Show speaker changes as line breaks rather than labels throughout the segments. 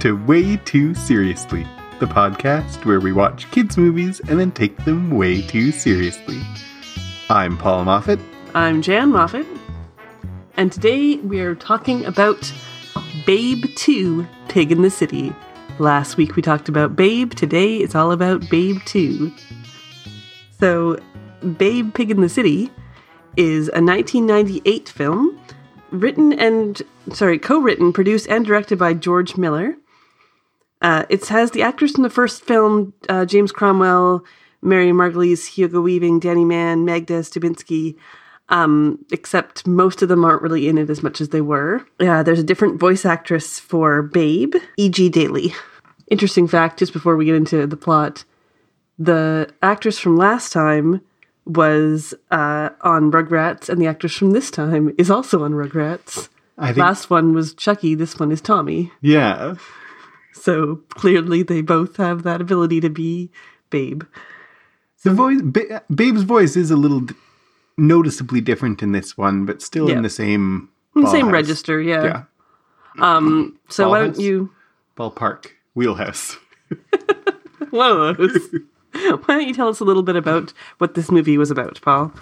To Way Too Seriously, the podcast where we watch kids' movies and then take them way too seriously. I'm Paul Moffat.
I'm Jan Moffat, and today we are talking about Babe 2 Pig in the City. Last week we talked about Babe, today it's all about Babe 2. So, Babe Pig in the City is a 1998 film written and, sorry, co written, produced, and directed by George Miller. Uh, it has the actors from the first film uh, James Cromwell, Miriam Margolyes, Hugo Weaving, Danny Mann, Magda Szubanski, um, except most of them aren't really in it as much as they were. Yeah, there's a different voice actress for Babe, E.G. Daily. Interesting fact, just before we get into the plot, the actress from last time was uh, on Rugrats, and the actress from this time is also on Rugrats.
I think,
Last one was Chucky, this one is Tommy.
yeah,
So clearly they both have that ability to be Babe.
the voice, ba- Babe's voice is a little d- noticeably different in this one, but still
Yeah.
in the same
In Same
ballhouse.
register, yeah.
Yeah,
Um, so why don't you
ballpark, wheelhouse.
one of those? why don't you tell us a little bit about what this movie was about, Paul?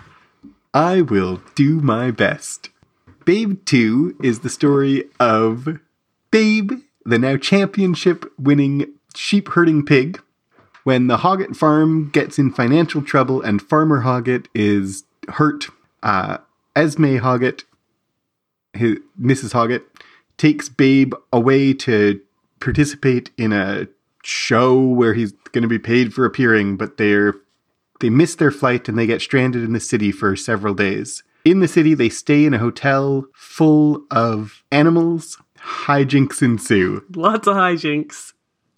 I will do my best. Babe 2 is the story of Babe, the now championship winning sheep herding pig. When the Hoggett farm gets in financial trouble and Farmer Hoggett is hurt, uh, Esme Hoggett, his, Mrs. Hoggett, takes Babe away to participate in a show where he's going to be paid for appearing, but they're they miss their flight and they get stranded in the city for several days. In the city, they stay in a hotel full of animals. Hijinks ensue.
Lots of hijinks.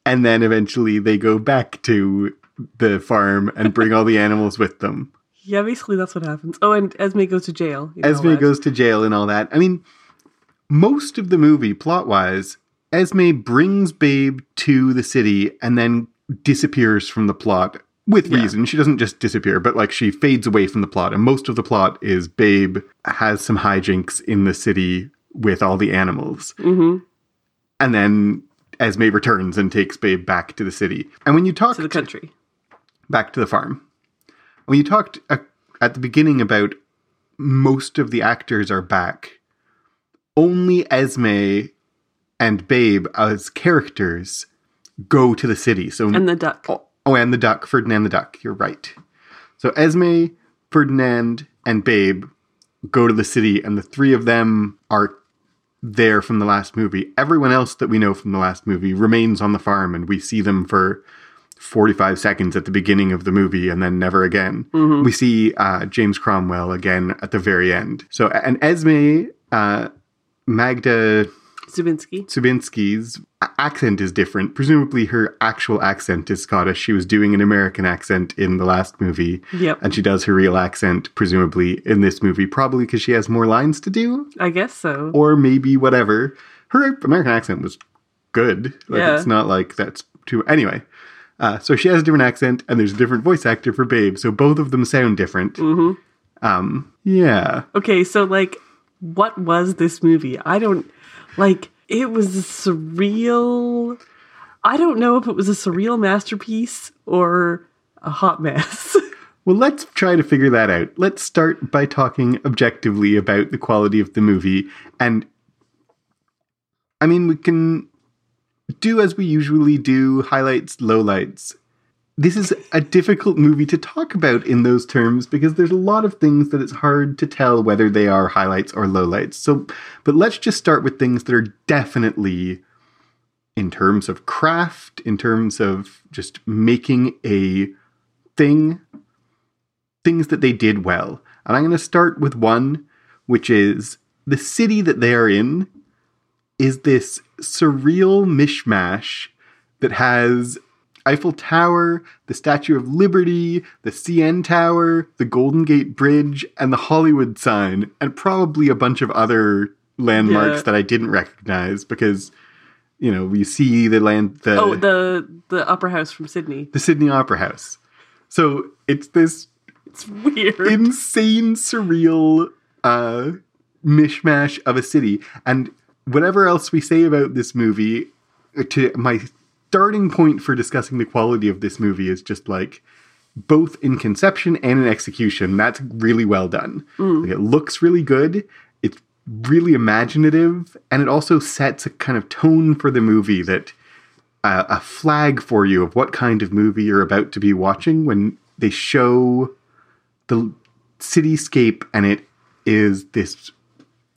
And then eventually they go back to the farm and bring all the animals with them.
Yeah, basically that's what happens. Oh, and Esme goes to jail. you know
Esme
that.
goes to jail and all that. I mean, most of the movie, plot wise, Esme brings Babe to the city and then disappears from the plot with
Yeah.
reason. She doesn't just disappear, but like she fades away from the plot. And most of the plot is Babe has some hijinks in the city with all the animals.
Mhm.
And then Esme returns and takes Babe back to the city. And when you talk
to the country.
back to the farm. When you talked uh, at the beginning about most of the actors are back, only Esme and Babe as characters go to the city. So
And the duck.
oh, oh, and the duck, Ferdinand the duck. You're right. So Esme, Ferdinand, and Babe go to the city, and the three of them are there from the last movie. Everyone else that we know from the last movie remains on the farm, and we see them for 45 seconds at the beginning of the movie and then never again. We see uh, James Cromwell again at the very end. So, and Esme, uh, Magda
Szubanski.
Szubanski's a- accent is different. Presumably, her actual accent is Scottish. She was doing an American accent in the last movie.
Yep.
And she does her real accent, presumably, in this movie, probably because she has more lines to do,
I guess so.
or maybe whatever. Her American accent was good. Like,
Yeah.
It's not like that's too. Anyway. Uh, so she has a different accent, and there's a different voice actor for Babe, so both of them sound different.
hmm
Um, yeah.
Okay, so like, what was this movie? I don't like. It was a surreal. I don't know if it was a surreal masterpiece or a hot mess.
Well, let's try to figure that out. Let's start by talking objectively about the quality of the movie. And I mean, we can do as we usually do highlights, lowlights. This is a difficult movie to talk about in those terms because there's a lot of things that it's hard to tell whether they are highlights or lowlights. So, but let's just start with things that are definitely in terms of craft, in terms of just making a thing things that they did well. And I'm going to start with one, which is the city that they are in is this surreal mishmash that has Eiffel Tower, the Statue of Liberty, the CN Tower, the Golden Gate Bridge, and the Hollywood sign, and probably a bunch of other landmarks
Yeah.
that I didn't recognize because, you know, we see the land, the,
oh, the the Upper House from Sydney.
the Sydney Opera House. So it's this
It's weird.
insane, surreal uh, mishmash of a city. And whatever else we say about this movie, to my starting point for discussing the quality of this movie is just like both in conception and in execution. That's really well done. Like, it looks really good. It's really imaginative, and it also sets a kind of tone for the movie that uh, a flag for you of what kind of movie you're about to be watching when they show the cityscape and it is this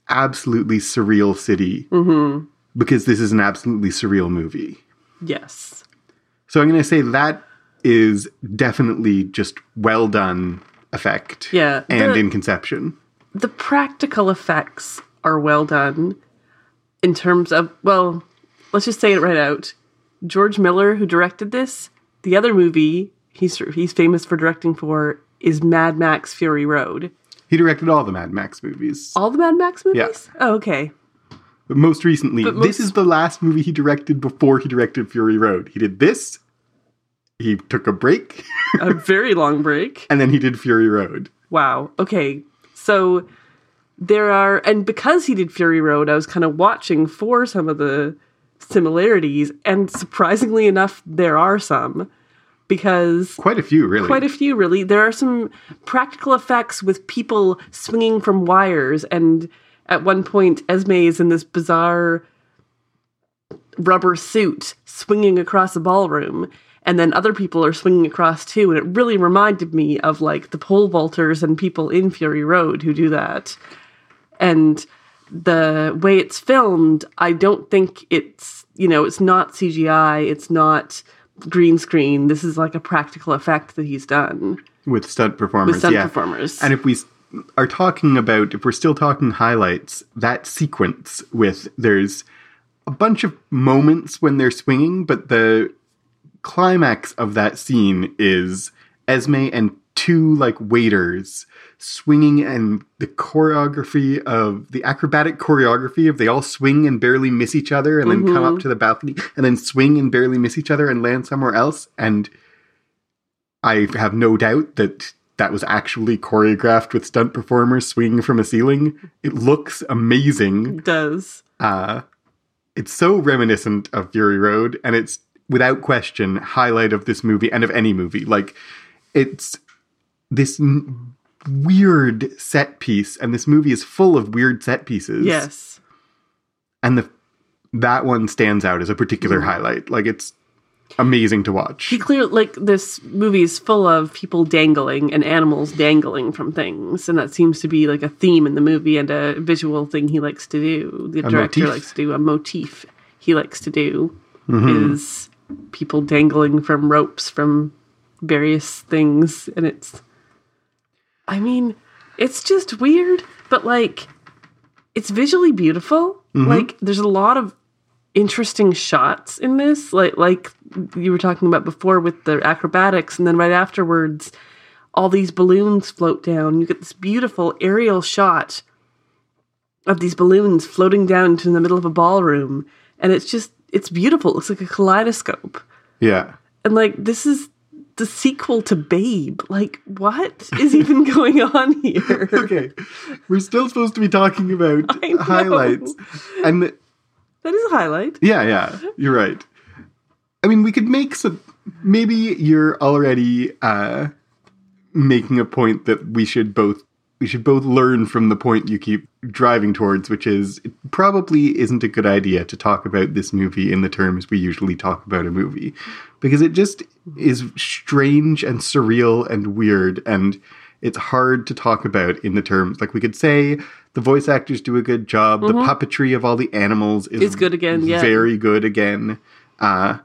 absolutely surreal city because this is an absolutely surreal movie.
Yes.
So I'm going to say that is definitely just well done effect.
Yeah,
And
the-
in conception.
the practical effects are well done in terms of well let's just say it right out george miller who directed this the other movie he's he's famous for directing for is mad max fury road
He directed all the Mad Max movies.
all the mad max movies oh okay
most recently,
But
this is the last movie he directed before he directed Fury Road. He did this, he took a break,
a very long break
and then he did Fury Road.
wow okay so there are and because he did fury road i was kind of watching for some of the similarities and surprisingly enough there are some because
Quite a few, really.
quite a few really there are some practical effects with people swinging from wires and at one point esme is in this bizarre rubber suit swinging across a ballroom and then other people are swinging across too and it really reminded me of like the pole vaulters and people in fury road who do that and the way it's filmed i don't think it's you know it's not cgi it's not green screen this is like a practical effect that he's done
with stunt performers.
with stunt
yeah.
performers
And if we are talking about, if we're still talking highlights, that sequence with there's a bunch of moments when they're swinging, but the climax of that scene is Esme and two like waiters swinging and the choreography of the acrobatic choreography of they all swing and barely miss each other and then come up mm-hmm. to the balcony and then swing and barely miss each other and land somewhere else. And I have no doubt that that was actually choreographed with stunt performers swinging from a ceiling. It looks amazing.
It does
Uh, it's so reminiscent of Fury Road, and it's without question highlight of this movie and of any movie. Like it's this n- weird set piece, and this movie is full of weird set pieces.
yes
and the that one stands out as a particular highlight. Like it's amazing to watch.
he clear like this movie is full of people dangling and animals dangling from things and that seems to be like a theme in the movie and a visual thing he likes to do the director
motif.
likes to do a motif he likes to do
Mm-hmm.
is people dangling from ropes from various things and it's i mean it's just weird but like it's visually beautiful
Mm-hmm.
like there's a lot of interesting shots in this like like you were talking about before with the acrobatics and then right afterwards all these balloons float down you get this beautiful aerial shot of these balloons floating down to the middle of a ballroom and it's just it's beautiful it looks like a kaleidoscope
yeah.
and like this is the sequel to babe like what is even going on here
Okay. We're still supposed to be talking about highlights. And the-
that is a highlight
yeah, yeah, you're right. I mean, we could make some maybe you're already uh making a point that we should both we should both learn from the point you keep driving towards, which is it probably isn't a good idea to talk about this movie in the terms we usually talk about a movie. Because it just is strange and surreal and weird and it's hard to talk about in the terms like we could say the voice actors do a good job, the puppetry of all the animals is
It's good again, yeah.
very good again. Uh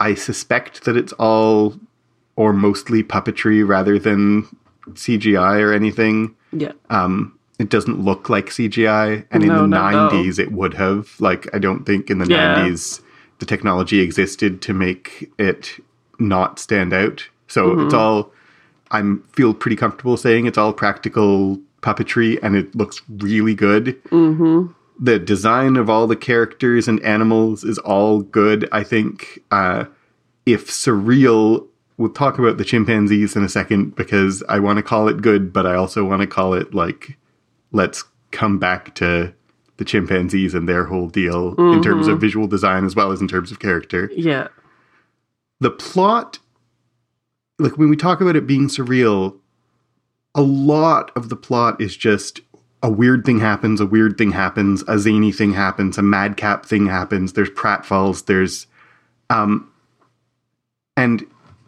I suspect that it's all or mostly puppetry rather than CGI or anything.
yeah
Um, it doesn't look like CGI, and in the
not at
'90s it would have. Like, I don't think in the
Yeah.
'90s the technology existed to make it not stand out. So
Mm-hmm.
it's all. I feel pretty comfortable saying it's all practical puppetry, and it looks really good.
mm-hmm
The design of all the characters and animals is all good. I think uh, if surreal, we'll talk about the chimpanzees in a second because I want to call it good, but I also want to call it like let's come back to the chimpanzees and their whole deal in terms of visual design as well as in terms of character.
Yeah.
The plot, like when we talk about it being surreal, a lot of the plot is just a weird thing happens, a weird thing happens, a zany thing happens, a madcap thing happens. There's pratfalls. There's, um, and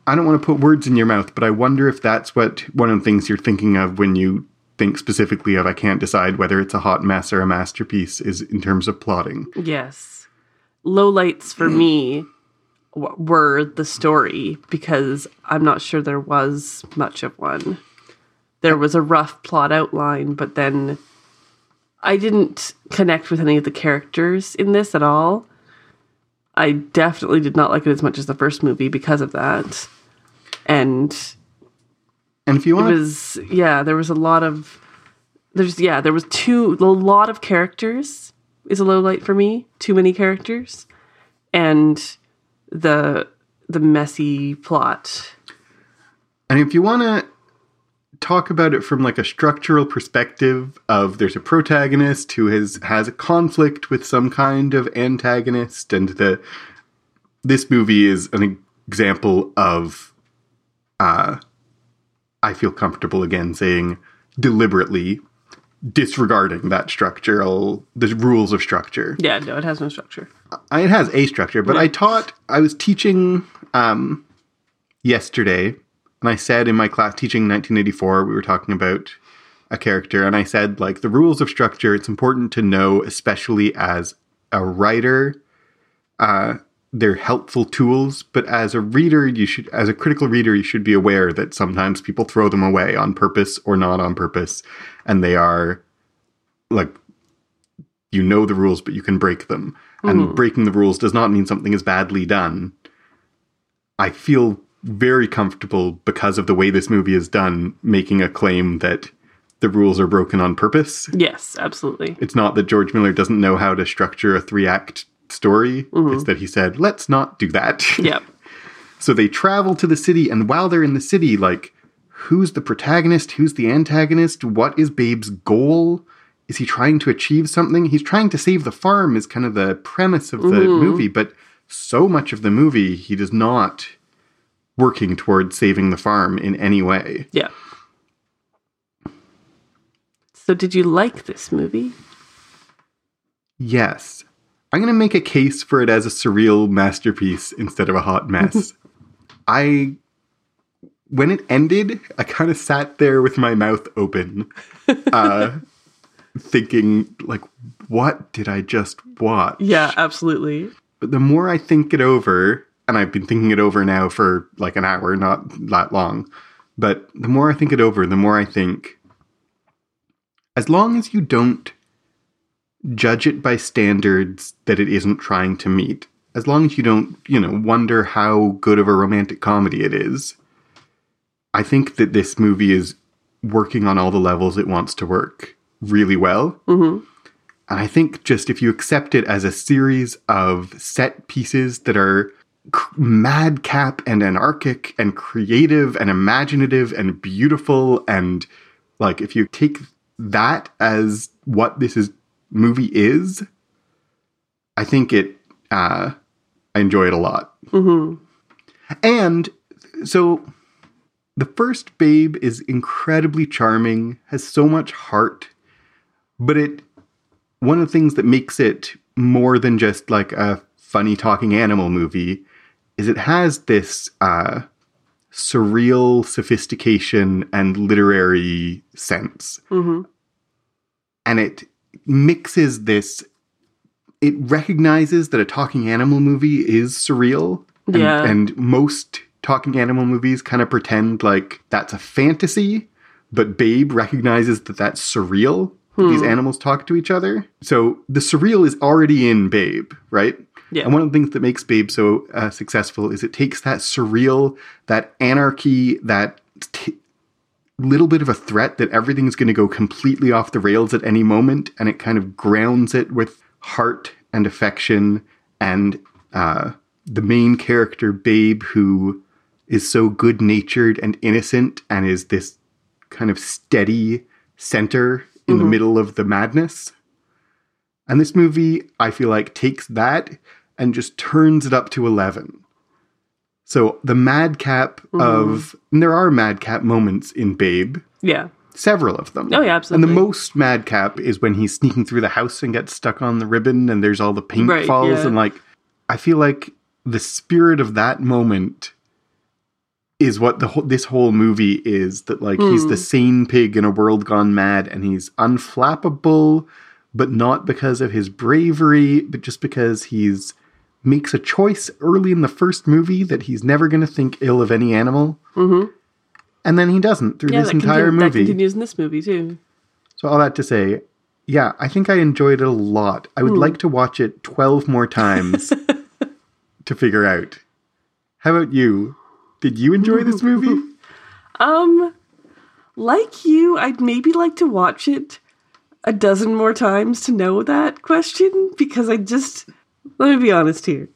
I don't want to put words in your mouth, but I wonder if that's what one of the things you're thinking of when you think specifically of I can't decide whether it's a hot mess or a masterpiece is in terms of plotting.
Yes. Lowlights for me were the story because I'm not sure there was much of one. There was a rough plot outline, but then I didn't connect with any of the characters in this at all. I definitely did not like it as much as the first movie because of that. And
And if you want to
was yeah there was a lot of there's yeah there was too a lot of characters is a low light for me too many characters and the the messy plot
And if you want to talk about it from like a structural perspective of there's a protagonist who has has a conflict with some kind of antagonist and the this movie is an example of uh I feel comfortable again saying deliberately disregarding that structural the rules of structure.
yeah no it has no structure
I- it has a structure, but I taught, I was teaching um, yesterday, and I said in my class teaching 1984, we were talking about a character, and I said, like, the rules of structure, it's important to know, especially as a writer, uh, they're helpful tools, but as a reader, you should, as a critical reader, you should be aware that sometimes people throw them away on purpose or not on purpose, and they are like you know the rules, but you can break them. And breaking the rules does not mean something is badly done. I feel very comfortable because of the way this movie is done, making a claim that the rules are broken on purpose.
yes absolutely
It's not that George Miller doesn't know how to structure a three act story, mm-hmm. it's that he said, let's not do that.
yep
So they travel to the city, and while they're in the city, like, who's the protagonist? Who's the antagonist? What is Babe's goal? Is he trying to achieve something? He's trying to save the farm, is kind of the premise of the mm-hmm. movie, but so much of the movie, he does not working towards saving the farm in any way.
yeah so did you like this movie
Yes. I'm going to make a case for it as a surreal masterpiece instead of a hot mess. I when it ended, I kind of sat there with my mouth open, uh, thinking, like, what did I just watch?
yeah absolutely
But the more I think it over, and I've been thinking it over now for like an hour, not that long, but the more I think it over, the more I think, as long as you don't judge it by standards that it isn't trying to meet, as long as you don't, you know, wonder how good of a romantic comedy it is, I think that this movie is working on all the levels it wants to work really well.
hmm
And I think just if you accept it as a series of set pieces that are madcap and anarchic and creative and imaginative and beautiful, and like if you take that as what this is movie is, I think it. Uh, I enjoy it a lot.
hmm
And so the first babe is incredibly charming, has so much heart, but it one of the things that makes it more than just like a funny talking animal movie is it has this uh, surreal sophistication and literary sense.
hmm
And it mixes this it recognizes that a talking animal movie is surreal. And,
Yeah.
and most talking animal movies kind of pretend like that's a fantasy, but Babe recognizes that that's surreal. that These animals talk to each other. So the surreal is already in Babe, right?
Yeah.
And one of the things that makes Babe so uh, successful is it takes that surreal, that anarchy, that t- little bit of a threat that everything's going to go completely off the rails at any moment, and it kind of grounds it with heart and affection and uh, the main character, Babe, who is so good natured and innocent and is this kind of steady center in the middle of the madness. And this movie, I feel like, takes that and just turns it up to 11. So the madcap of, and there are madcap moments in Babe,
Yeah.
several of them.
Oh, yeah, absolutely.
And the most madcap is when he's sneaking through the house and gets stuck on the ribbon and there's all the paint
Right,
falls.
yeah.
And like, I feel like the spirit of that moment is what the whole, this whole movie is that like he's
Hmm.
the sane pig in a world gone mad and he's unflappable but not because of his bravery but just because he's makes a choice early in the first movie that he's never going to think ill of any animal
Mhm.
and then he doesn't through
Yeah,
this
that,
entire
continu- that
movie
continues in this movie too.
so all that to say yeah i think i enjoyed it a lot i would
Hmm.
like to watch it 12 more times to figure out how about you did you enjoy this movie
Um, like you, I'd maybe like to watch it a dozen more times to know that question because I just let me be honest here.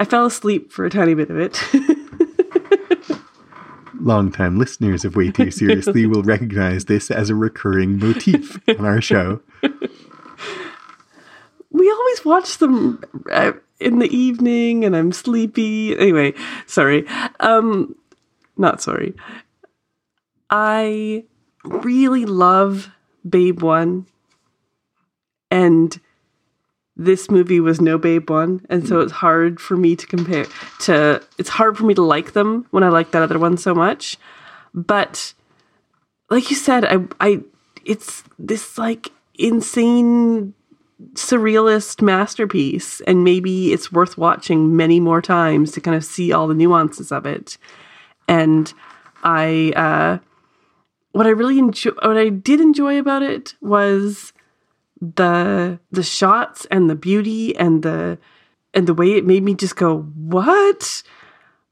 I fell asleep for a tiny bit of it.
Longtime listeners of Way Too Seriously will recognize this as a recurring motif on our show.
we always watch them uh, in the evening and I'm sleepy. Anyway, sorry. Um not sorry. I really love Babe 1 and this movie was no Babe 1 and so it's hard for me to compare to it's hard for me to like them when I like that other one so much. But like you said, I I it's this like insane surrealist masterpiece and maybe it's worth watching many more times to kind of see all the nuances of it and i uh what i really enjoy what i did enjoy about it was the the shots and the beauty and the and the way it made me just go what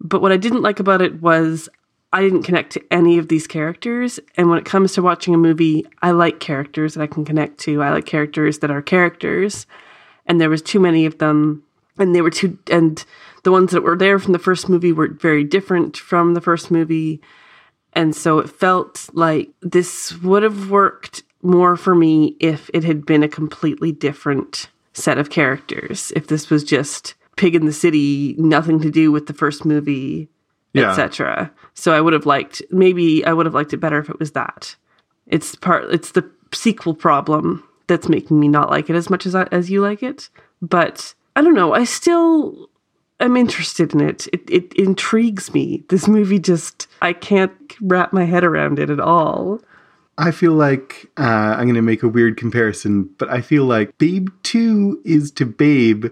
but what i didn't like about it was I didn't connect to any of these characters. And when it comes to watching a movie, I like characters that I can connect to. I like characters that are characters. And there was too many of them. And they were too and the ones that were there from the first movie were very different from the first movie. And so it felt like this would have worked more for me if it had been a completely different set of characters. If this was just Pig in the City, nothing to do with the first movie,
Yeah.
etc. So I would have liked maybe I would have liked it better if it was that. It's part it's the sequel problem that's making me not like it as much as I, as you like it. But I don't know. I still am interested in it. It it intrigues me. This movie just I can't wrap my head around it at all.
I feel like uh, I'm going to make a weird comparison, but I feel like Babe 2 is to Babe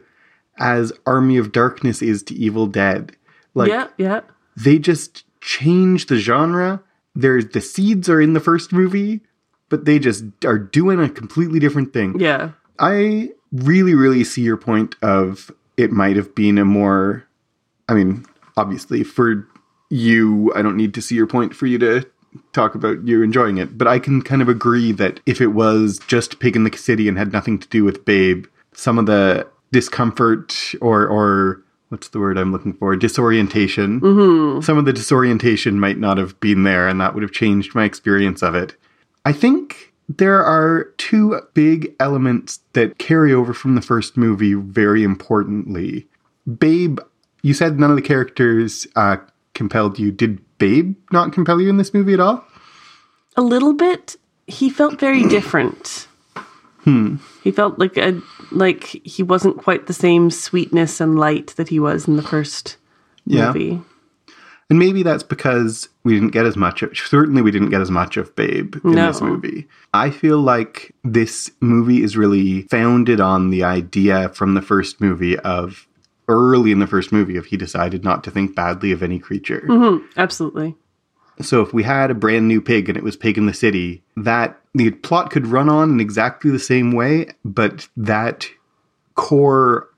as Army of Darkness is to Evil Dead. Like,
yeah, yeah.
they just change the genre. There's the seeds are in the first movie, but they just are doing a completely different thing.
Yeah.
I really, really see your point of it might have been a more. I mean, obviously, for you, I don't need to see your point for you to talk about you enjoying it, but I can kind of agree that if it was just Pig in the City and had nothing to do with Babe, some of the discomfort or or what's the word I'm looking for disorientation. Some of the disorientation might not have been there, and that would have changed my experience of it. I think there are two big elements that carry over from the first movie very importantly. Babe, you said none of the characters uh, compelled you. Did Babe not compel you in this movie at all?
A little bit. He felt very different. Hmm. He felt like a like he wasn't quite the same sweetness and light that he was in the first
Yeah.
movie.
And maybe that's because we didn't get as much of, certainly we didn't get as much of Babe in
No.
this movie. I feel like this movie is really founded on the idea from the first movie of early in the first movie of he decided not to think badly of any creature.
hmm Absolutely.
So if we had a brand new pig and it was Pig in the City, that the plot could run on in exactly the same way, but that core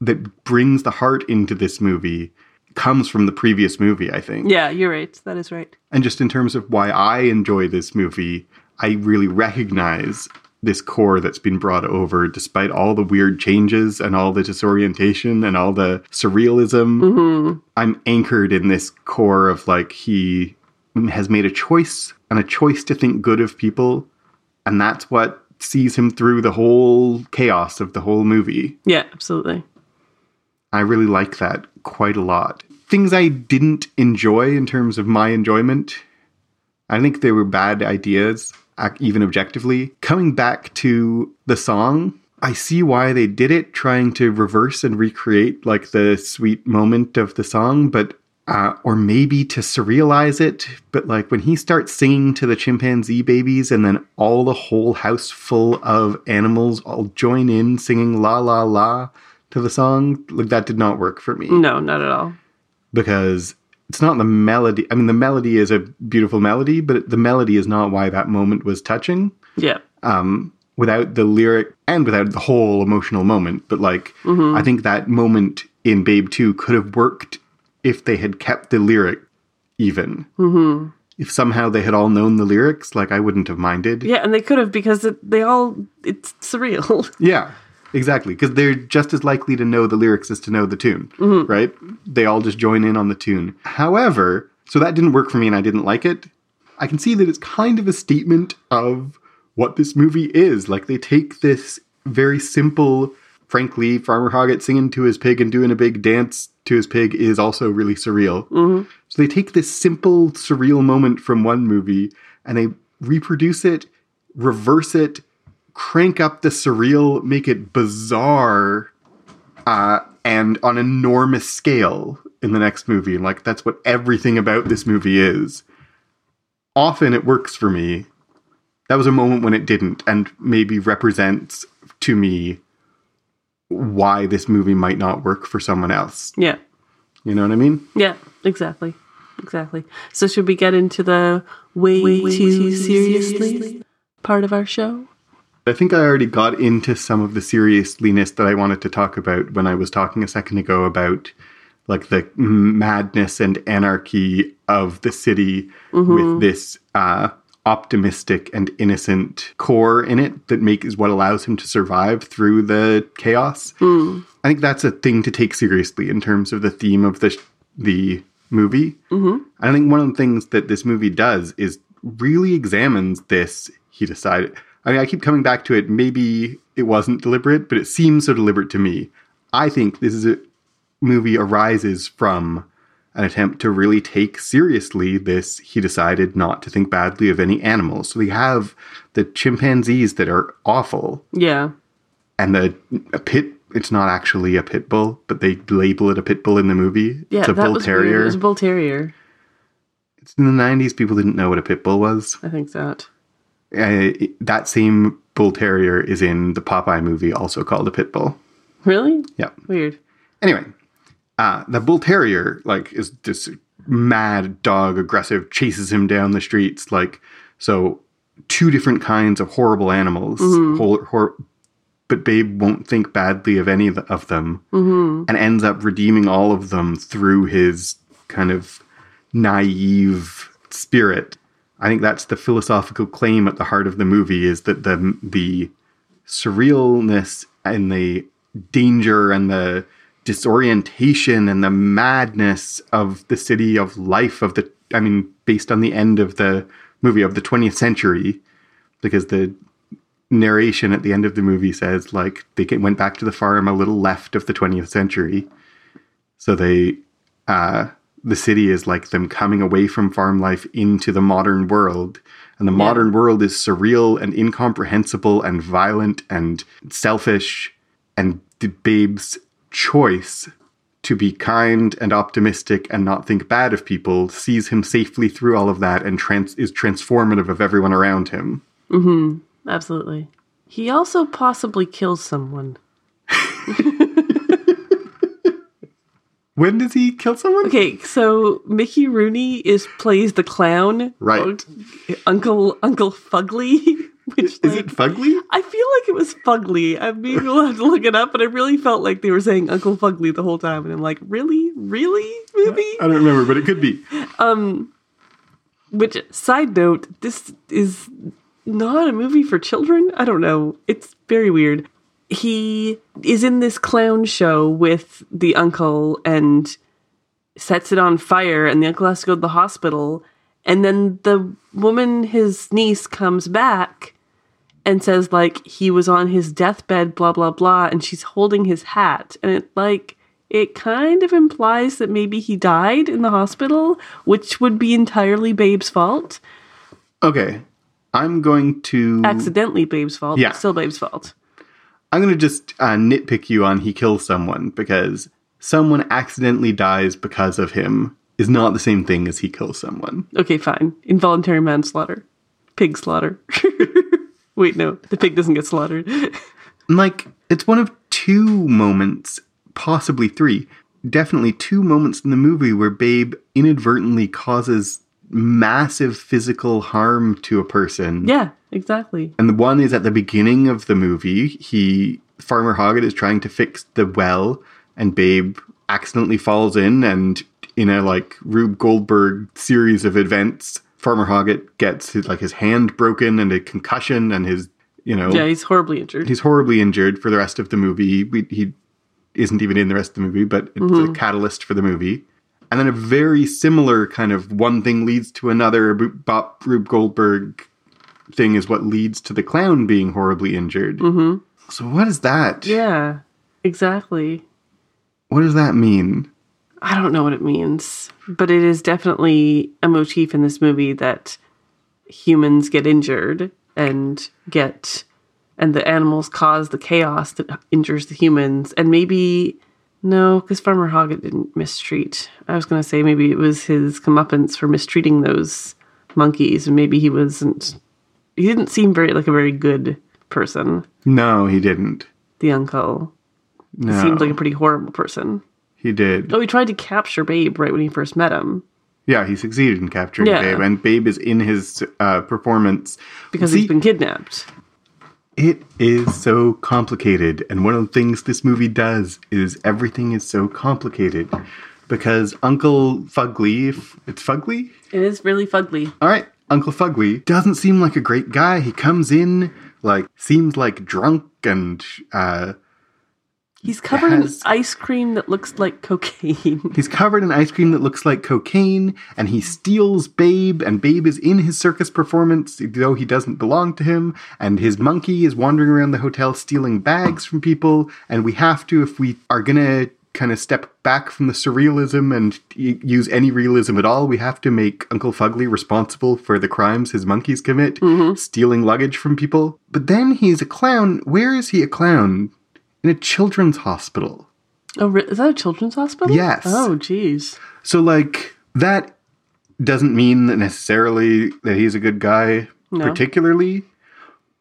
that brings the heart into this movie comes from the previous movie, I think.
Yeah, you're right. That is right.
And just in terms of why I enjoy this movie, I really recognize this core that's been brought over despite all the weird changes and all the disorientation and all the surrealism. Mm-hmm. I'm anchored in this core of like he has made a choice and a choice to think good of people. And that's what sees him through the whole chaos of the whole movie.
Yeah, absolutely.
I really like that quite a lot. Things I didn't enjoy in terms of my enjoyment, I think they were bad ideas, even objectively. Coming back to the song, I see why they did it, trying to reverse and recreate like the sweet moment of the song, but uh, or maybe to surrealize it. But like when he starts singing to the chimpanzee babies, and then all the whole house full of animals all join in singing la la la to the song, like that did not work for me
No, not at all.
because it's not the melody. I mean, the melody is a beautiful melody, but the melody is not why that moment was touching
Yeah.
um, without the lyric and without the whole emotional moment. But like, I think that moment in Babe 2 could have worked if they had kept the lyric even. Mm-hmm. If somehow they had all known the lyrics, like, I wouldn't have minded.
Yeah, and they could have because it, they all it's surreal.
Yeah, exactly. Because they're just as likely to know the lyrics as to know the tune, mm-hmm. right? They all just join in on the tune. However, so that didn't work for me and I didn't like it. I can see that it's kind of a statement of what this movie is. Like, they take this very simple, frankly, Farmer Hoggett singing to his pig and doing a big dance to his pig is also really surreal. Mm-hmm. So they take this simple, surreal moment from one movie and they reproduce it, reverse it, crank up the surreal, make it bizarre, uh, and on enormous scale in the next movie. And like that's what everything about this movie is. Often it works for me. That was a moment when it didn't, and maybe represents to me why this movie might not work for someone else.
yeah.
You know what I mean?
Yeah, exactly. Exactly. So should we get into the way, too seriously part of our show?
I think I already got into some of the seriousness that I wanted to talk about when I was talking a second ago about like the madness and anarchy of the city with this uh, optimistic and innocent core in it that make is what allows him to survive through the chaos. I think that's a thing to take seriously in terms of the theme of the sh- the movie. Mm-hmm. I think one of the things that this movie does is really examines this. He decided. I mean, I keep coming back to it. Maybe it wasn't deliberate, but it seems so deliberate to me. I think this is a movie arises from an attempt to really take seriously this. He decided not to think badly of any animals. So we have the chimpanzees that are awful,
Yeah.
and the a pit. It's not actually a pit bull, but they label it a pit bull in the movie.
Yeah,
it's a
that
bull
was weird.
terrier.
It was a bull terrier.
It's in the nineties. People didn't know what a pit bull was.
I think that.
Uh, that same bull terrier is in the Popeye movie, also called a pit bull.
Really?
Yeah.
Weird.
Anyway, uh, the bull terrier like is this mad dog, aggressive, chases him down the streets. Like so, two different kinds of horrible animals. Hor- hor- but Babe won't think badly of any of the- of them, and ends up redeeming all of them through his kind of naive spirit. I think that's the philosophical claim at the heart of the movie is that the the surrealness and the danger and the disorientation and the madness of the city of life of the I mean based on the end of the movie of the 20th century because the narration at the end of the movie says like they went back to the farm a little left of the 20th century. So they uh the city is like them coming away from farm life into the modern world and the modern world is surreal and incomprehensible and violent and selfish and the babe's choice to be kind and optimistic and not think bad of people sees him safely through all of that and trans- is transformative of everyone around him mm-hmm.
Absolutely. He also possibly kills someone.
when does he kill someone
Okay, so Mickey Rooney is plays the clown,
Right.
Uncle Uncle Fugly. Which
is
like,
it fugly
I feel like it was Fugly. I maybe we'll have to look it up, but I really felt like they were saying Uncle Fugly the whole time, and I'm like, really, really, movie.
i don't remember but it could be Um,
Which side note, this is not a movie for children. I don't know. It's very weird. He is in this clown show with the uncle and sets it on fire, and the uncle has to go to the hospital. And then the woman, his niece, comes back and says like he was on his deathbed, blah blah blah, and she's holding his hat, and it like it kind of implies that maybe he died in the hospital, which would be entirely Babe's fault.
Okay. I'm going to
Accidentally Babe's fault,
Yeah.
still Babe's fault.
I'm going to just uh, nitpick you on he kills someone because someone accidentally dies because of him is not the same thing as he kills someone.
Okay, fine. Involuntary manslaughter. Pig slaughter. Wait, no. The pig doesn't get slaughtered.
Like it's one of two moments, possibly three, definitely two moments in the movie where Babe inadvertently causes massive physical harm to a person.
yeah, exactly.
And the one is at the beginning of the movie. He Farmer Hoggett is trying to fix the well, and Babe accidentally falls in, and in a like Rube Goldberg series of events, Farmer Hoggett gets his like his hand broken and a concussion, and his you know
Yeah, he's horribly injured.
he's horribly injured for the rest of the movie. We, he isn't even in the rest of the movie, but it's a mm-hmm. catalyst for the movie. And then a very similar kind of one thing leads to another. Bop Rube Goldberg thing is what leads to the clown being horribly injured. Mm-hmm. So what is that?
Yeah, exactly.
What does that mean?
I don't know what it means, but it is definitely a motif in this movie that humans get injured and get and the animals cause the chaos that injures the humans and maybe no because farmer hoggett didn't mistreat. I was going to say maybe it was his comeuppance for mistreating those monkeys and maybe he wasn't he didn't seem very like a very good person.
No, he didn't.
the uncle.
No,
seemed like a pretty horrible person.
He did.
oh he tried to capture babe right when he first met him.
Yeah, he succeeded in capturing
Yeah.
Babe, and Babe is in his uh, performance.
Because
See,
he's been kidnapped
It is so complicated, and one of the things this movie does is everything is so complicated because Uncle Fugly, it's Fugly,
It is really fugly.
all right, Uncle Fugly doesn't seem like a great guy. He comes in like seems like drunk and uh,
He's covered
has-
in ice cream that looks like cocaine.
He's covered in ice cream that looks like cocaine, and he steals Babe, and Babe is in his circus performance, though he doesn't belong to him, and his monkey is wandering around the hotel stealing bags from people, and we have to, if we are gonna kind of step back from the surrealism and use any realism at all, we have to make Uncle Fugly responsible for the crimes his monkeys commit, mm-hmm. stealing luggage from people. But then he's a clown. Where is he a clown? In a children's hospital.
oh, is that a children's hospital?
Yes.
Oh, jeez.
So, like, that doesn't mean that necessarily that he's a good guy,
No.
particularly,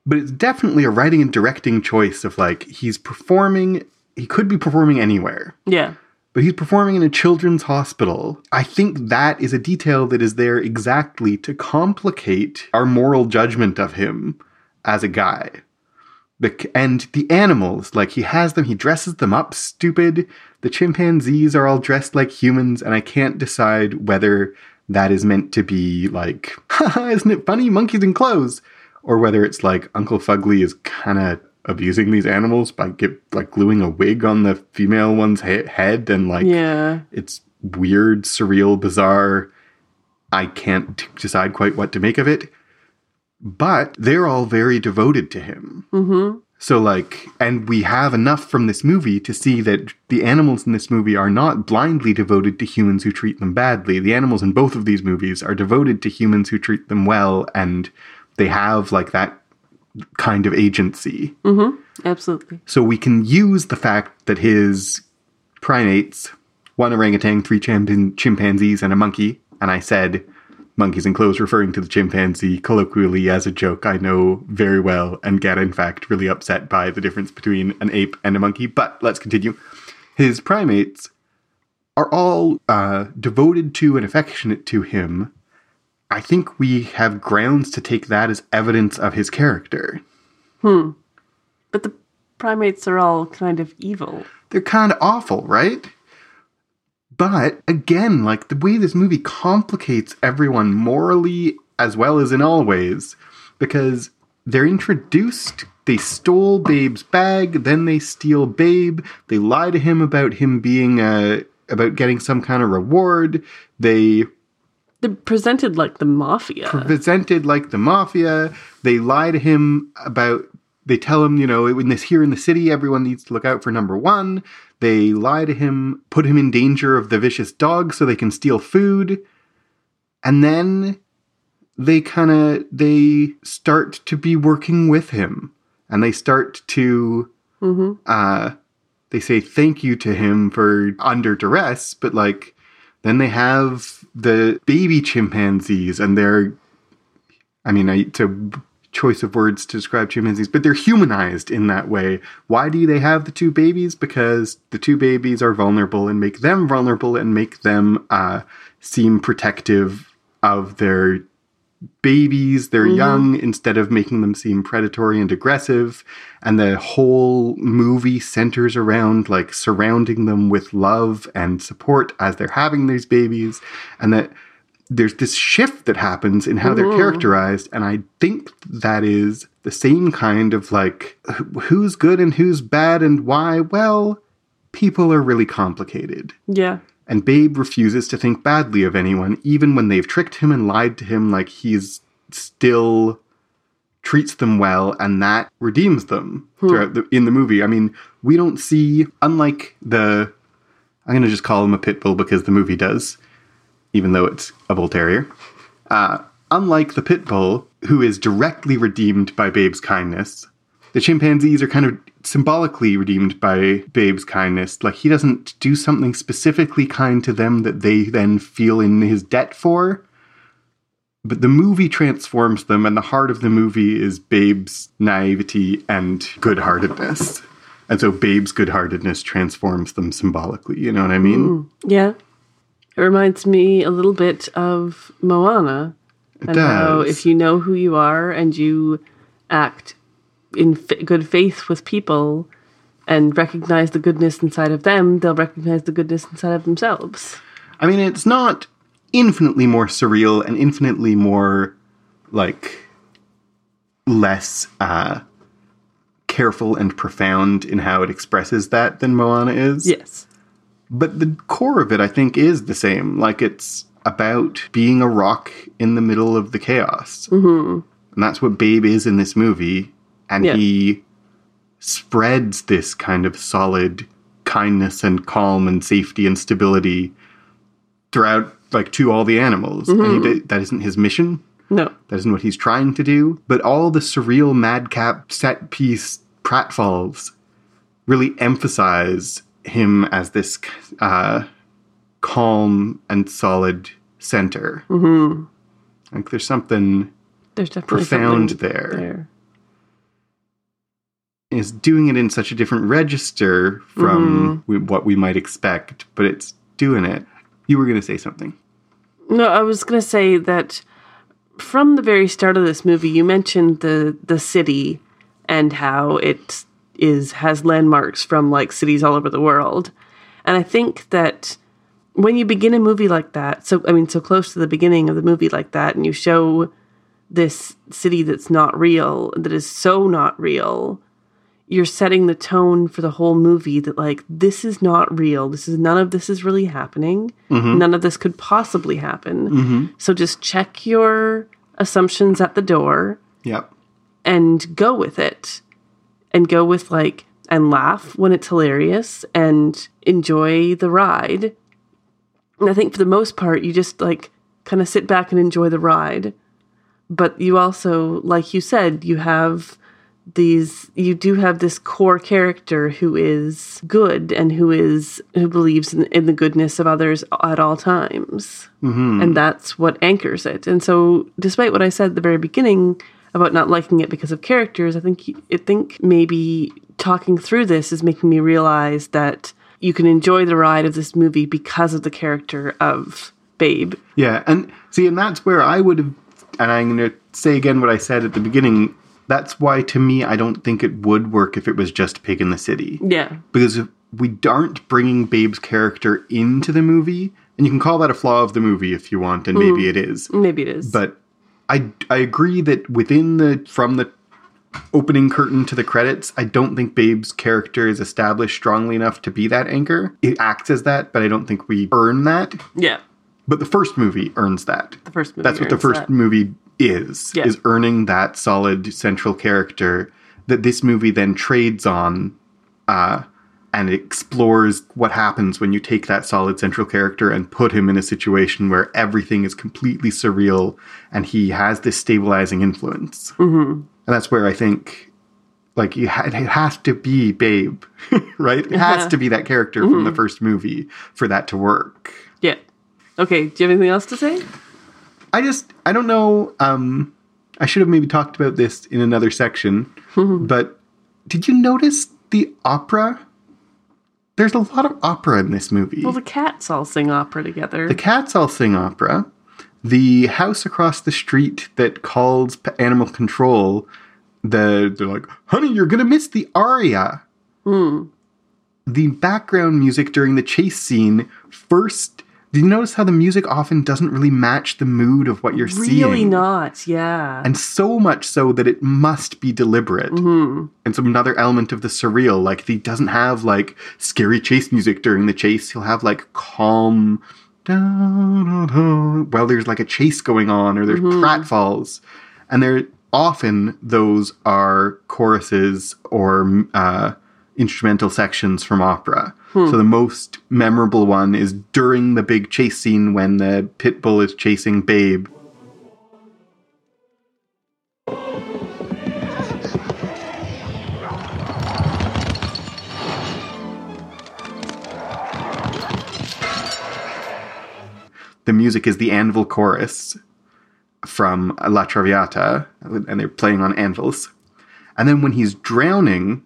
but it's definitely a writing and directing choice of like, he's performing, he could be performing anywhere,
Yeah.
but he's performing in a children's hospital. I think that is a detail that is there exactly to complicate our moral judgment of him as a guy. The, and the animals, like he has them, he dresses them up stupid. The chimpanzees are all dressed like humans, and I can't decide whether that is meant to be like, haha, isn't it funny? Monkeys in clothes. Or whether it's like Uncle Fugly is kind of abusing these animals by get, like gluing a wig on the female one's he- head and like
Yeah.
it's weird, surreal, bizarre. I can't t- decide quite what to make of it. But they're all very devoted to him. Mm-hmm. So, like, and we have enough from this movie to see that the animals in this movie are not blindly devoted to humans who treat them badly. The animals in both of these movies are devoted to humans who treat them well, and they have, like, that kind of agency.
Absolutely.
So we can use the fact that his primates, one orangutan, three chimpanzees, and a monkey, and I said monkeys in clothes referring to the chimpanzee colloquially as a joke I know very well and get in fact really upset by the difference between an ape and a monkey. But let's continue. His primates are all uh, devoted to and affectionate to him. I think we have grounds to take that as evidence of his character. Hmm.
But the primates are all kind of evil.
they're kind of awful, right? But again, like the way this movie complicates everyone morally as well as in all ways, because they're introduced, they stole Babe's bag, then they steal Babe, they lie to him about him being uh about getting some kind of reward, they
They're presented like the mafia.
presented like the mafia. They lie to him about. They tell him, you know, in this here in the city, everyone needs to look out for number one. They lie to him, put him in danger of the vicious dog so they can steal food, and then they kind of they start to be working with him, and they start to
hmm
uh, they say thank you to him for under duress, but like then they have the baby chimpanzees and they're, I mean, I, a choice of words to describe chimpanzees, but they're humanized in that way. Why do they have the two babies? Because the two babies are vulnerable and make them vulnerable and make them uh, seem protective of their babies, their young, instead of making them seem predatory and aggressive. And the whole movie centers around like surrounding them with love and support as they're having these babies. And that there's this shift that happens in how they're mm. characterized. And I think that is the same kind of like who's good and who's bad and why. Well, people are really complicated.
Yeah.
And Babe refuses to think badly of anyone, even when they've tricked him and lied to him, like he's still treats them well, and that redeems them hmm. throughout the in the movie. I mean, we don't see unlike the I'm gonna just call him a pit bull because the movie does, even though it's a bull terrier. Uh, unlike the pit bull, who is directly redeemed by Babe's kindness, the chimpanzees are kind of symbolically redeemed by Babe's kindness. Like he doesn't do something specifically kind to them that they then feel in his debt for. But the movie transforms them, and the heart of the movie is Babe's naivety and good heartedness. And so Babe's good heartedness transforms them symbolically. You know what I mean?
Yeah. It reminds me a little bit of Moana. and how
does.
if you know who you are and you act in f- good faith with people and recognize the goodness inside of them, they'll recognize the goodness inside of themselves.
I mean, it's not infinitely more surreal and infinitely more like less uh, careful and profound in how it expresses that than Moana is.
Yes.
But the core of it, I think, is the same. Like it's about being a rock in the middle of the chaos, mm-hmm. and that's what Babe is in this movie. And
Yeah.
he spreads this kind of solid kindness and calm and safety and stability throughout, like to all the animals. And he, that isn't his mission.
No.
That isn't what he's trying to do. But all the surreal madcap set piece pratfalls really emphasize him as this uh, calm and solid center. Mm-hmm. Like there's something
There's definitely
profound
something
there.
there.
Is doing it in such a different register from we, what we might expect, but it's doing it. You were going to say something.
No, I was going to say that from the very start of this movie, you mentioned the the city and how it is has landmarks from like cities all over the world. And I think that when you begin a movie like that, so I mean so close to the beginning of the movie like that and you show this city that's not real, that is so not real, you're setting the tone for the whole movie that like this is not real. This is none of this is really happening. Mm-hmm. None of this could possibly happen. Mm-hmm. So just check your assumptions at the door
Yep.
and go with it. And go with like and laugh when it's hilarious and enjoy the ride. And I think for the most part you just like kind of sit back and enjoy the ride. But you also like you said you have these you do have this core character who is good and who is who believes in, in the goodness of others at all times mm-hmm. and that's what anchors it and so despite what i said at the very beginning about not liking it because of characters i think i think maybe talking through this is making me realize that you can enjoy the ride of this movie because of the character of babe
Yeah, and see, and that's where I would have, and I'm going to say again what I said at the beginning. That's why, to me, I don't think it would work if it was just Pig in the City.
yeah
Because we aren't bringing Babe's character into the movie, and you can call that a flaw of the movie if you want, and mm-hmm. maybe it is.
maybe it is
But I, I agree that within the, from the opening curtain to the credits, I don't think Babe's character is established strongly enough to be that anchor. It acts as that, but I don't think we earn that
yeah
but the first movie earns that.
The first movie.
That's what the first
that.
movie is
Yeah.
is earning that solid central character that this movie then trades on uh, and it explores what happens when you take that solid central character and put him in a situation where everything is completely surreal and he has this stabilizing influence mm-hmm. and that's where i think like you ha- it has to be babe right it has to be that character from the first movie for that to work
Yeah. Okay. Do you have anything else to say?
I just I don't know. Um, I should have maybe talked about this in another section, but did you notice the opera? There's a lot of opera in this movie.
Well, the cats all sing opera together.
the cats all sing opera. The house across the street that calls p- animal control, the they're like, "Honey, you're gonna miss the aria." Hmm. The background music during the chase scene first. Did you notice how the music often doesn't really match the mood of what you're seeing?
really not. Yeah.
and so much so that it must be deliberate. And so another element of the surreal, like he doesn't have like scary chase music during the chase. He'll have like calm, while there's like a chase going on or there's pratfalls, and they're often those are choruses or uh, instrumental sections from opera. Hmm. So the most memorable one is during the big chase scene when the pit bull is chasing Babe. the music is the anvil chorus from La Traviata, and they're playing on anvils. And then when he's drowning,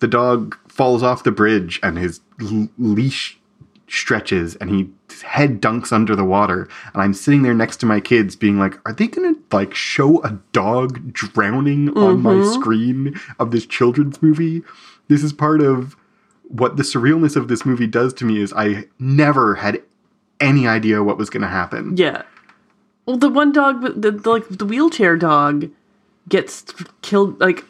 the dog falls off the bridge and his l- leash stretches and he his head dunks under the water. And I'm sitting there next to my kids being like, are they gonna like show a dog drowning on my mm-hmm. screen of this children's movie? This is part of what the surrealness of this movie does to me is I never had any idea what was gonna happen.
Yeah. Well, the one dog, the, the like the wheelchair dog, gets killed. Like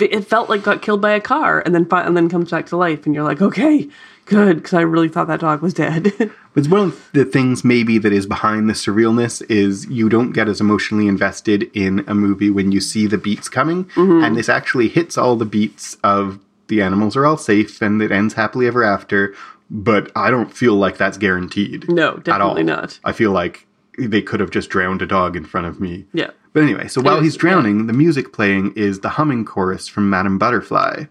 it felt like got killed by a car, and then and then comes back to life, and you're like, okay, good, because I really thought that dog was dead.
It's one of the things maybe that is behind the surrealness is you don't get as emotionally invested in a movie when you see the beats coming, mm-hmm. and this actually hits all the beats of the animals are all safe and it ends happily ever after. But I don't feel like that's guaranteed.
no, definitely not.
I feel like they could have just drowned a dog in front of me.
Yeah.
But anyway, so while he's drowning, the music playing is the humming chorus from Madame Butterfly,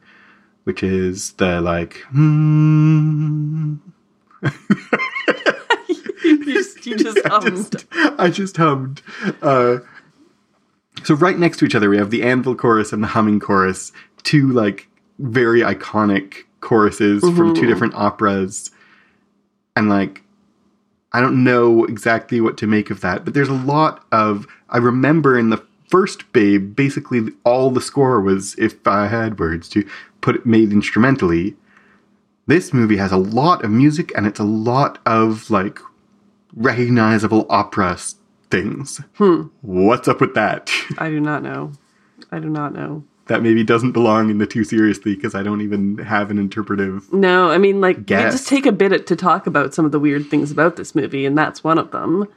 which is the like, hmm.
you just, you just
I
hummed.
just, I just hummed. Uh, so right next to each other, we have the anvil chorus and the humming chorus, two like very iconic choruses from two different operas, and like I don't know exactly what to make of that, but there's a lot of I remember in the first Babe, basically all the score was if I had words to put it made instrumentally. This movie has a lot of music and it's a lot of like recognizable opera things. Hmm. What's up with that?
I do not know. I do not know.
That maybe doesn't belong in the too seriously because I don't even have an interpretive.
No, I mean, like, we just take a bit to talk about some of the weird things about this movie, and that's one of them.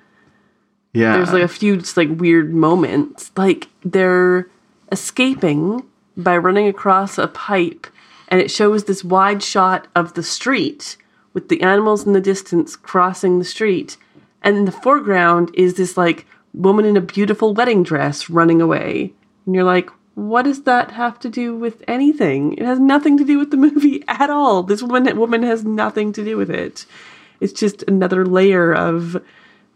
Yeah,
There's like a few just like weird moments. Like they're escaping by running across a pipe, and it shows this wide shot of the street with the animals in the distance crossing the street. And in the foreground is this like woman in a beautiful wedding dress running away. And you're like, what does that have to do with anything? It has nothing to do with the movie at all. This woman woman has nothing to do with it. It's just another layer of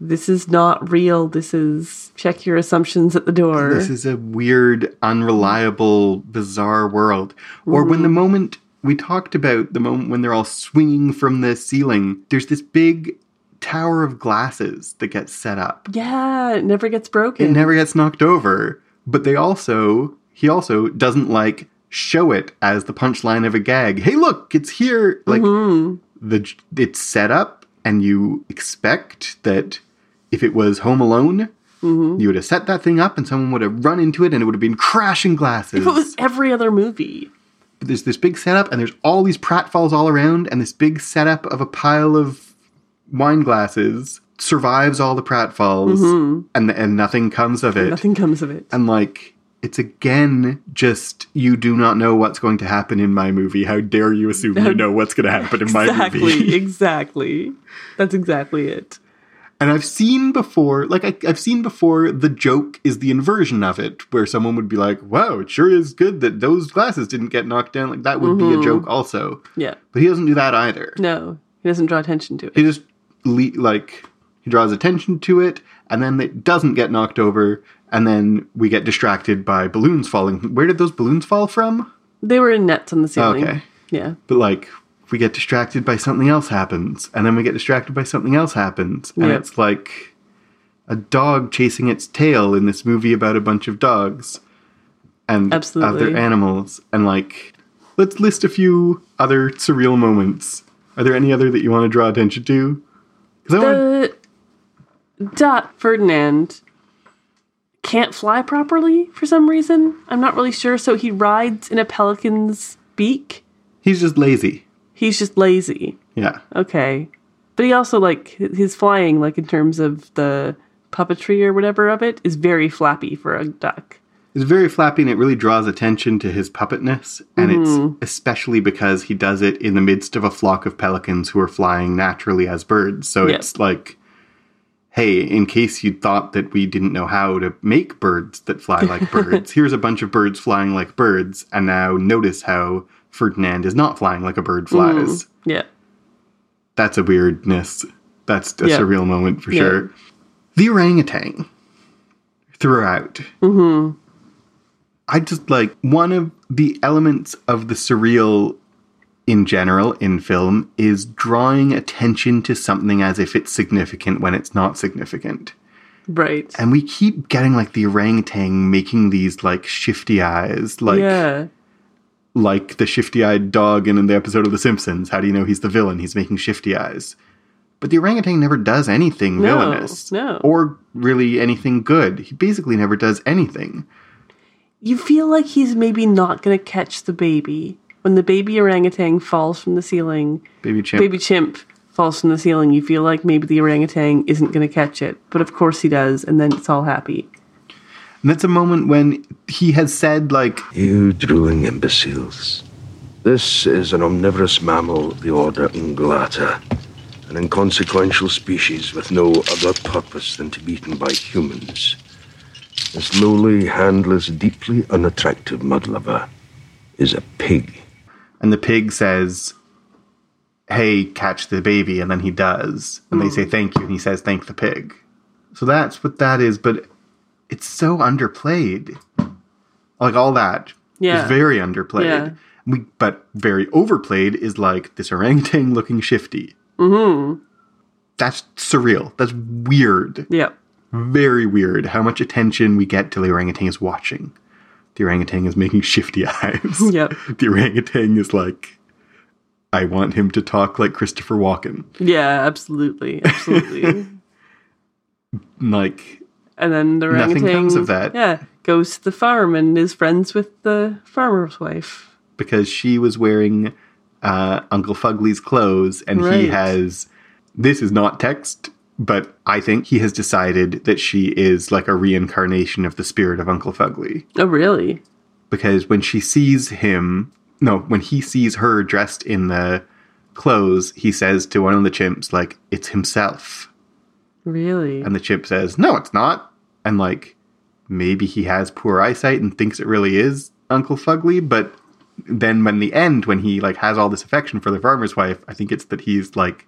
this is not real. This is check your assumptions at the door.
this is a weird, unreliable, bizarre world. Or when the mm-hmm. moment we talked about the moment when they're all swinging from the ceiling, there's this big tower of glasses that gets set up.
yeah, it never gets broken.
It never gets knocked over. But they also, he also doesn't like show it as the punchline of a gag. Hey, look, it's here. Like mm-hmm. the it's set up, and you expect that if it was Home Alone, mm-hmm. you would have set that thing up, and someone would have run into it, and it would have been crashing glasses.
if it was every other movie.
But there's this big setup, and there's all these pratfalls all around, and this big setup of a pile of wine glasses survives all the pratfalls mm-hmm. and and nothing comes of it.
Nothing comes of it.
And like it's again just you do not know what's going to happen in my movie. How dare you assume you know what's going to happen in my movie?
exactly. Exactly. That's exactly it.
And I've seen before, like I, I've seen before, the joke is the inversion of it, where someone would be like, "Wow, it sure is good that those glasses didn't get knocked down." Like that would be a mm-hmm. joke, also.
Yeah.
But he doesn't do that either.
No, he doesn't draw attention to it.
He just le- like he draws attention to it, and then it doesn't get knocked over, and then we get distracted by balloons falling. Where did those balloons fall from?
They were in nets on the ceiling.
Okay.
Yeah.
But like we get distracted by something else happens, and then we get distracted by something else happens, and
Yep.
it's like a dog chasing its tail in this movie about a bunch of dogs and
Absolutely.
other animals, and like let's list a few other surreal moments. Are there any other that you want to draw attention to? I want
The Dot Ferdinand can't fly properly for some reason. I'm not really sure. So he rides in a pelican's beak.
he's just lazy.
He's just lazy.
Yeah.
Okay. But he also like his flying, like in terms of the puppetry or whatever of it, is very flappy for a duck.
It's very flappy and it really draws attention to his puppetness. And
Mm-hmm.
it's especially because he does it in the midst of a flock of pelicans who are flying naturally as birds. So
Yep.
it's like, hey, in case you thought that we didn't know how to make birds that fly like birds, here's a bunch of birds flying like birds. And now notice how Ferdinand is not flying like a bird flies.
Yeah.
That's a weirdness. That's a
Yeah.
surreal moment for
Yeah.
sure. The orangutan throughout. Mm-hmm. I just like one of the elements of the surreal in general in film is drawing attention to something as if it's significant when it's not significant.
Right.
And we keep getting like the orangutan making these like shifty eyes, like
yeah.
like the shifty-eyed dog in, in the episode of The Simpsons. How do you know he's the villain? He's making shifty eyes. But the orangutan never does anything
No,
villainous,
no.
or really anything good. He basically never does anything.
You feel like he's maybe not going to catch the baby. When the baby orangutan falls from the ceiling,
Baby chimp.
baby chimp falls from the ceiling, you feel like maybe the orangutan isn't going to catch it. But of course he does, and then it's all happy.
And that's a moment when he has said, like,
You drooling imbeciles. This is an omnivorous mammal of the order Ungulata, an inconsequential species with no other purpose than to be eaten by humans. This lowly, handless, deeply unattractive mudlover is a pig.
And the pig says, hey, catch the baby. And then he does. And they say, thank you. And he says, thank the pig. So that's what that is. But it's so underplayed. Like all that
Yeah.
is very underplayed.
Yeah.
We, but very overplayed is like this orangutan looking shifty. Mm-hmm. That's surreal. That's weird.
Yeah.
Very weird how much attention we get till the orangutan is watching. The orangutan is making shifty eyes.
Yep.
The orangutan is like, I want him to talk like Christopher Walken.
Yeah, absolutely. Absolutely.
Like,
and then the orangutan Nothing
comes of that.
Yeah. Goes to the farm and is friends with the farmer's wife.
because she was wearing uh, Uncle Fugly's clothes, and he has. This is not text, but I think he has decided that she is like a reincarnation of the spirit of Uncle Fugly.
Oh really?
because when she sees him, no, when he sees her dressed in the clothes, he says to one of the chimps, like, it's himself.
Really?
And the chimp says, no, it's not. And like, maybe he has poor eyesight and thinks it really is Uncle Fugly, but then when the end, when he like has all this affection for the farmer's wife, I think it's that he's like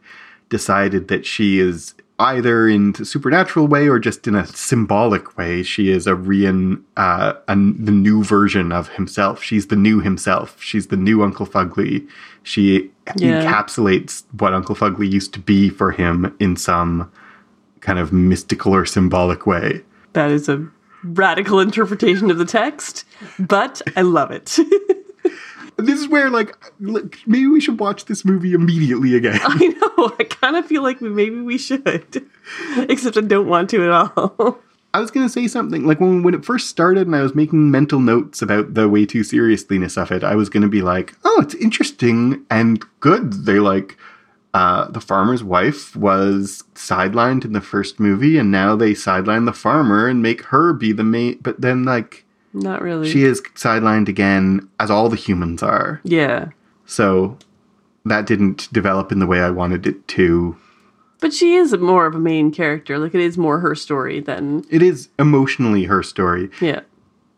decided that she is either in a supernatural way or just in a symbolic way. She is a rein, uh, a, the new version of himself. She's the new himself. She's the new Uncle Fugly. She
Yeah.
encapsulates what Uncle Fugly used to be for him in some kind of mystical or symbolic way.
that is a radical interpretation of the text, but I love it.
This is where, like, look, maybe we should watch this movie immediately again.
I know. I kind of feel like maybe we should, except I don't want to at all.
I was going to say something like when when it first started, and I was making mental notes about the way too seriousness of it. I was going to be like, "Oh, it's interesting and good." They like uh, the farmer's wife was sidelined in the first movie, and now they sideline the farmer and make her be the main. But then, like,
Not really.
she is sidelined again, as all the humans are.
yeah.
So that didn't develop in the way I wanted it to.
But she is more of a main character. Like it is more her story than
It is emotionally her story.
yeah.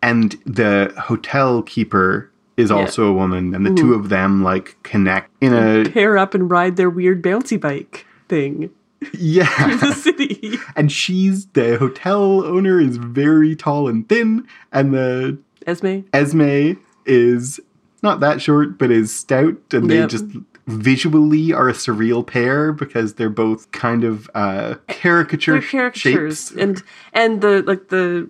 and the hotel keeper is
Yeah.
also a woman and the two mm-hmm. of them like connect in a
Pair up and ride their weird bouncy bike thing.
Yeah
The city.
and she's the hotel owner is very tall and thin and the
Esme.
esme is not that short but is stout and they just visually are a surreal pair because they're both kind of uh caricature
They're caricatures.
shapes
And and the like the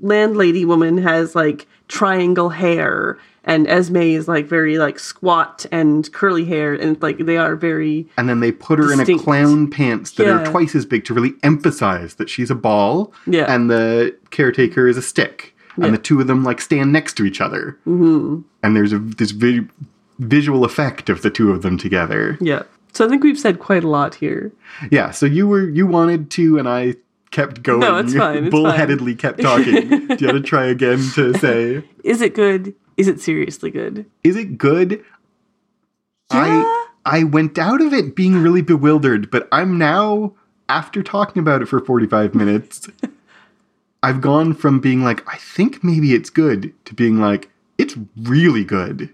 landlady woman has like triangle hair and Esme is like very like squat and curly hair and like they are very
and then they put her in a clown pants that are twice as big to really emphasize that she's a ball
Yeah.
and the caretaker is a stick
Yeah.
and the two of them like stand next to each other mm-hmm. and there's a this vi- visual effect of the two of them together
yeah. So I think we've said quite a lot here.
yeah so you were you wanted to and i kept going
No, it's fine, it's
bullheadedly kept talking do you want to try again to say
Is it good? Is it seriously good?
is it good
Yeah.
i i went out of it being really bewildered but i'm now after talking about it for 45 minutes i've gone from being like i think maybe it's good to being like it's really good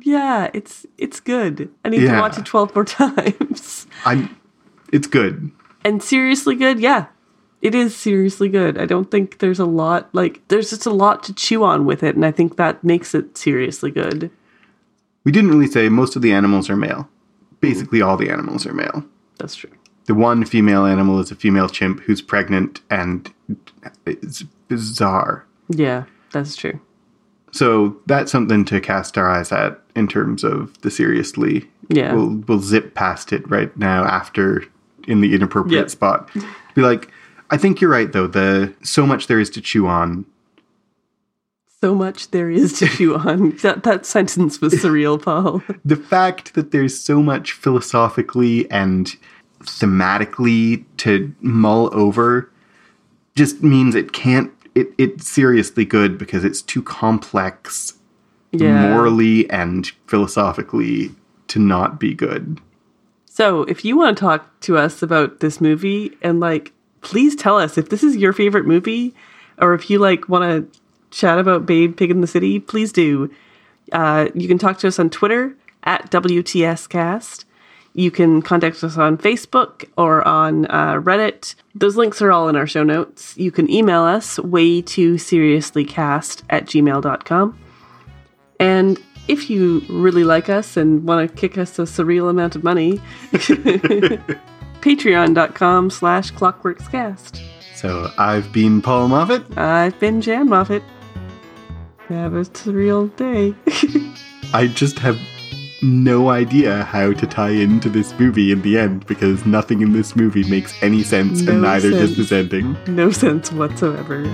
Yeah, it's it's good. I need
Yeah.
to watch it twelve more times.
i'm it's good
and seriously good, yeah. It is seriously good. I don't think there's a lot like there's just a lot to chew on with it, and I think that makes it seriously good.
we didn't really say most of the animals are male basically all the animals are male
That's true.
the one female animal is a female chimp who's pregnant and it's bizarre
Yeah, that's true.
So that's something to cast our eyes at in terms of the seriously.
Yeah.
We'll we'll zip past it right now after in the inappropriate
Yeah.
spot. Be like, I think you're right though. The so much there is to chew on.
So much there is to chew on. That that sentence was surreal, Paul.
The fact that there's so much philosophically and thematically to mull over just means it can't it, it's seriously good because it's too complex
Yeah.
morally and philosophically to not be good.
So, if you want to talk to us about this movie and like please tell us if this is your favorite movie or if you like want to chat about Babe Pig in the City, please do. Uh, you can talk to us on Twitter at WTScast. You can contact us on Facebook or on uh, Reddit. Those links are all in our show notes. You can email us way too seriouslycast at gmail.com. And if you really like us and want to kick us a surreal amount of money, patreon.com slash clockworkscast.
So I've been Paul Moffat.
I've been Jan Moffat. Have a surreal day.
I just have no idea how to tie into this movie in the end because nothing in this movie makes any sense
No
and neither does
sense.
this ending.
no sense whatsoever.